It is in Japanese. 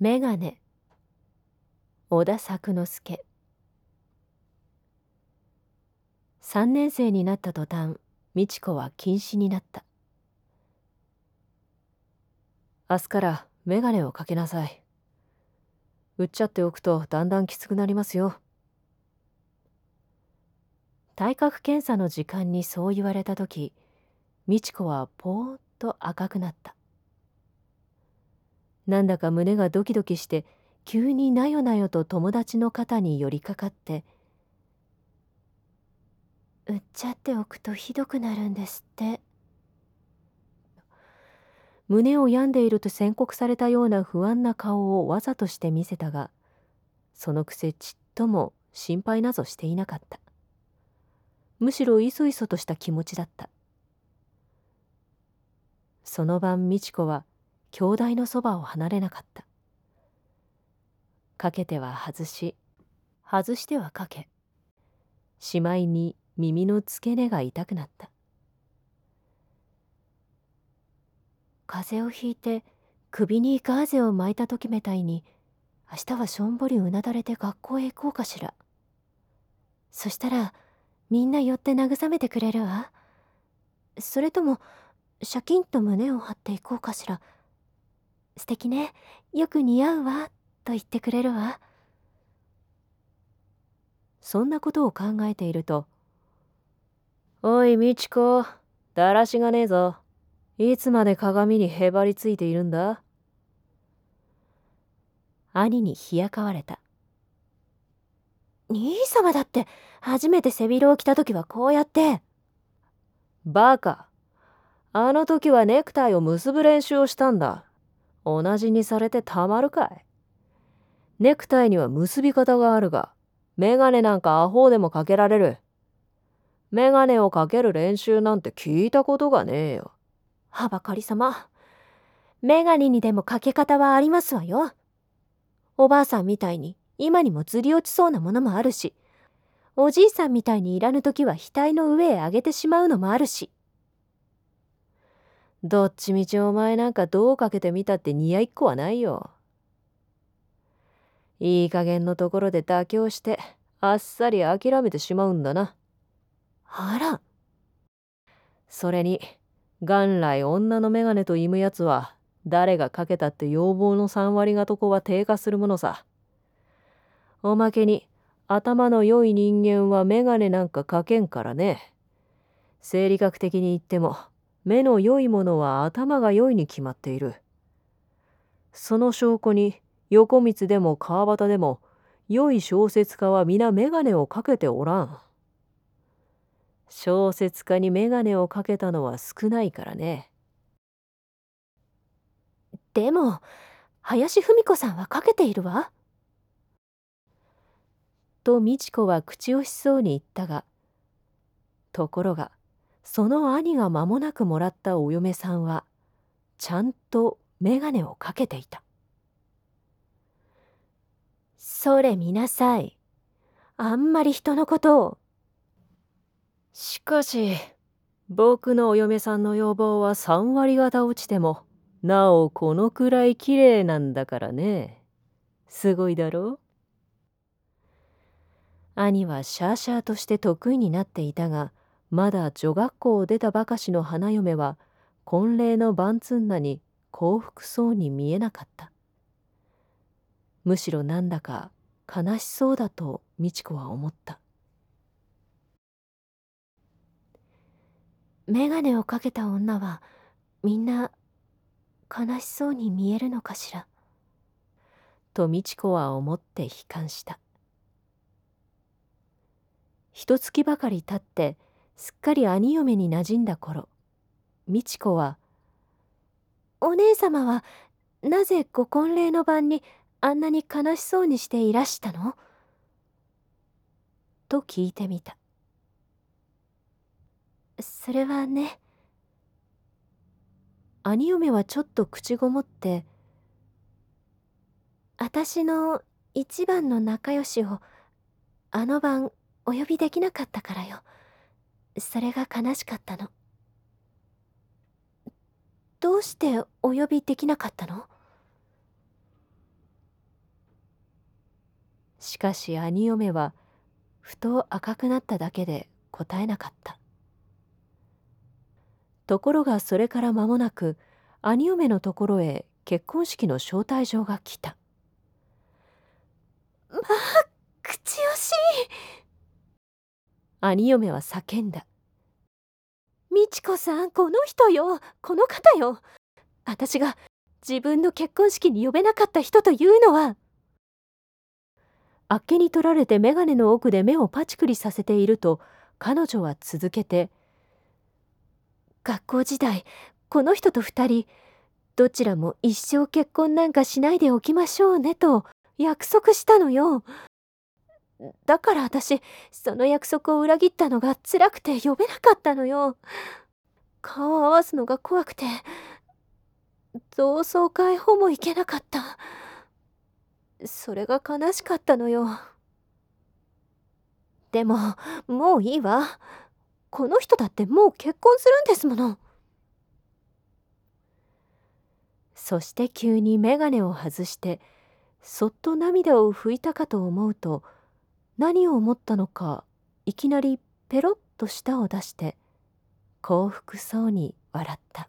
メガネ小田作之助。3年生になった途端美智子は禁止になった。明日からメガネをかけなさい。売っちゃっておくとだんだんきつくなりますよ。体格検査の時間にそう言われた時美智子はぽーっと赤くなった。なんだか胸がドキドキして急になよなよと友達の肩に寄りかかって「売っちゃっておくとひどくなるんですって」胸を病んでいると宣告されたような不安な顔をわざとして見せたがそのくせちっとも心配なぞしていなかった。むしろいそいそとした気持ちだった。その晩美智子は兄弟のそばを離れなかった。かけては外し外してはかけしまいに耳の付け根が痛くなった。風邪をひいて首にガーゼを巻いた時みたいに明日はしょんぼりうなだれて学校へ行こうかしら。そしたらみんな寄って慰めてくれるわ。それともシャキンと胸を張っていこうかしら。素敵ね。よく似合うわ。と言ってくれるわ。そんなことを考えていると「おい美智子だらしがねえぞ。いつまで鏡にへばりついているんだ?」兄に冷やかわれた。兄様だって初めて背広を着た時はこうやって。バカ。あの時はネクタイを結ぶ練習をしたんだ同じにされてたまるかい？ネクタイには結び方があるが、メガネなんかアホでもかけられる。メガネをかける練習なんて聞いたことがねえよ。はばかり様。メガネにでもかけ方はありますわよ。おばあさんみたいに今にもずり落ちそうなものもあるし、おじいさんみたいにいらぬ時は額の上へ上げてしまうのもあるし。どっちみちお前なんかどうかけてみたって似合いっこはないよ。いい加減のところで妥協してあっさり諦めてしまうんだな。あら。それに元来女の眼鏡と言むやつは誰がかけたって要望の3割がとこは低下するものさ。おまけに頭の良い人間は眼鏡なんかかけんからね。生理学的に言っても目の良いものは頭が良いに決まっている。その証拠に横光でも川端でも良い小説家は皆眼鏡をかけておらん。小説家に眼鏡をかけたのは少ないからね。でも林芙美子さんはかけているわ。と美智子は口をしそうに言ったがところがその兄が間もなくもらったお嫁さんはちゃんと眼鏡をかけていた。それ見なさい。あんまり人のことを。しかし、僕のお嫁さんの要望は3割方落ちても、なおこのくらい綺麗なんだからね。すごいだろ？う兄はシャーシャーとして得意になっていたが、まだ女学校を出たばかしの花嫁は、婚礼の晩ンナに幸福そうに見えなかった。むしろなんだか悲しそうだと美智子は思った。眼鏡をかけた女はみんな悲しそうに見えるのかしら。と美智子は思って悲観した。一月ばかり経ってすっかり兄嫁になじんだ頃美智子は「お姉様はなぜご婚礼の晩にあんなに悲しそうにしていらしたの？と聞いてみた。それはね兄嫁はちょっと口ごもって私の一番の仲良しをあの晩お呼びできなかったからよ。それが悲しかったの。どうしてお呼びできなかったの？しかし兄嫁はふと赤くなっただけで答えなかった。ところがそれから間もなく兄嫁のところへ結婚式の招待状が来た。まあ口惜しい兄嫁は叫んだ。美智子さんこの人よ。この方よ。私が自分の結婚式に呼べなかった人というのは。あっけに取られて眼鏡の奥で目をパチクリさせていると彼女は続けて学校時代この人と2人どちらも一生結婚なんかしないでおきましょうねと約束したのよ。だから私その約束を裏切ったのが辛くて呼べなかったのよ。顔を合わすのが怖くて同窓会ほも行けなかった。それが悲しかったのよ。でももういいわ。この人だってもう結婚するんですもの。そして急に眼鏡を外してそっと涙を拭いたかと思うと何を思ったのかいきなりペロッと舌を出して幸福そうに笑った。